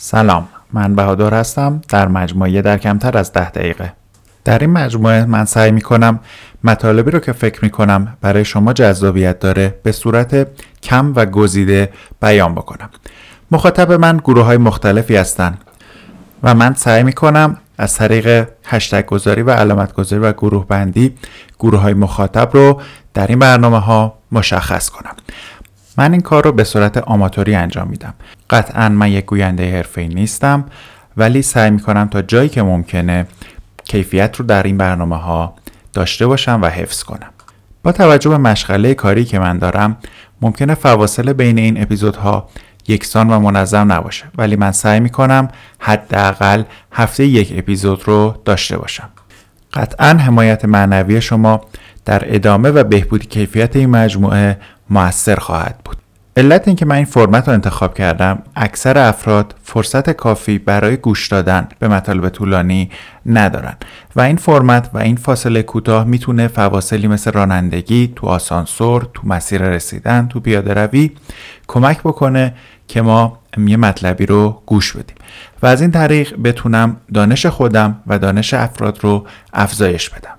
سلام. من بهادر هستم. در مجموعه در کمتر از ده دقیقه. در این مجموعه من سعی می کنم مطالبی رو که فکر می کنم برای شما جذابیت داره به صورت کم و گزیده بیان بکنم. مخاطب من گروه های مختلفی هستند و من سعی می کنم از طریق هشتگ گذاری و علامت گذاری و گروه بندی گروه های مخاطب رو در این برنامه ها مشخص کنم. من این کار رو به صورت آماتوری انجام میدم. قطعا من یک گوینده حرفه‌ای نیستم ولی سعی می‌کنم تا جایی که ممکنه کیفیت رو در این برنامه ها داشته باشم و حفظ کنم. با توجه به مشغله کاری که من دارم ممکنه فواصل بین این اپیزودها یکسان و منظم نباشه ولی من سعی می‌کنم حداقل هفته یک اپیزود رو داشته باشم. قطعا حمایت معنوی شما در ادامه و بهبودی کیفیت این مجموعه موثر خواهد بود. علت اینکه من این فرمت رو انتخاب کردم اکثر افراد فرصت کافی برای گوش دادن به مطالب طولانی ندارن. و این فرمت و این فاصله کوتاه می‌تونه فواصلی مثل رانندگی تو آسانسور تو مسیر رسیدن تو پیاده روی کمک بکنه که ما یه مطلبی رو گوش بدیم. و از این طریق بتونم دانش خودم و دانش افراد رو افزایش بدم.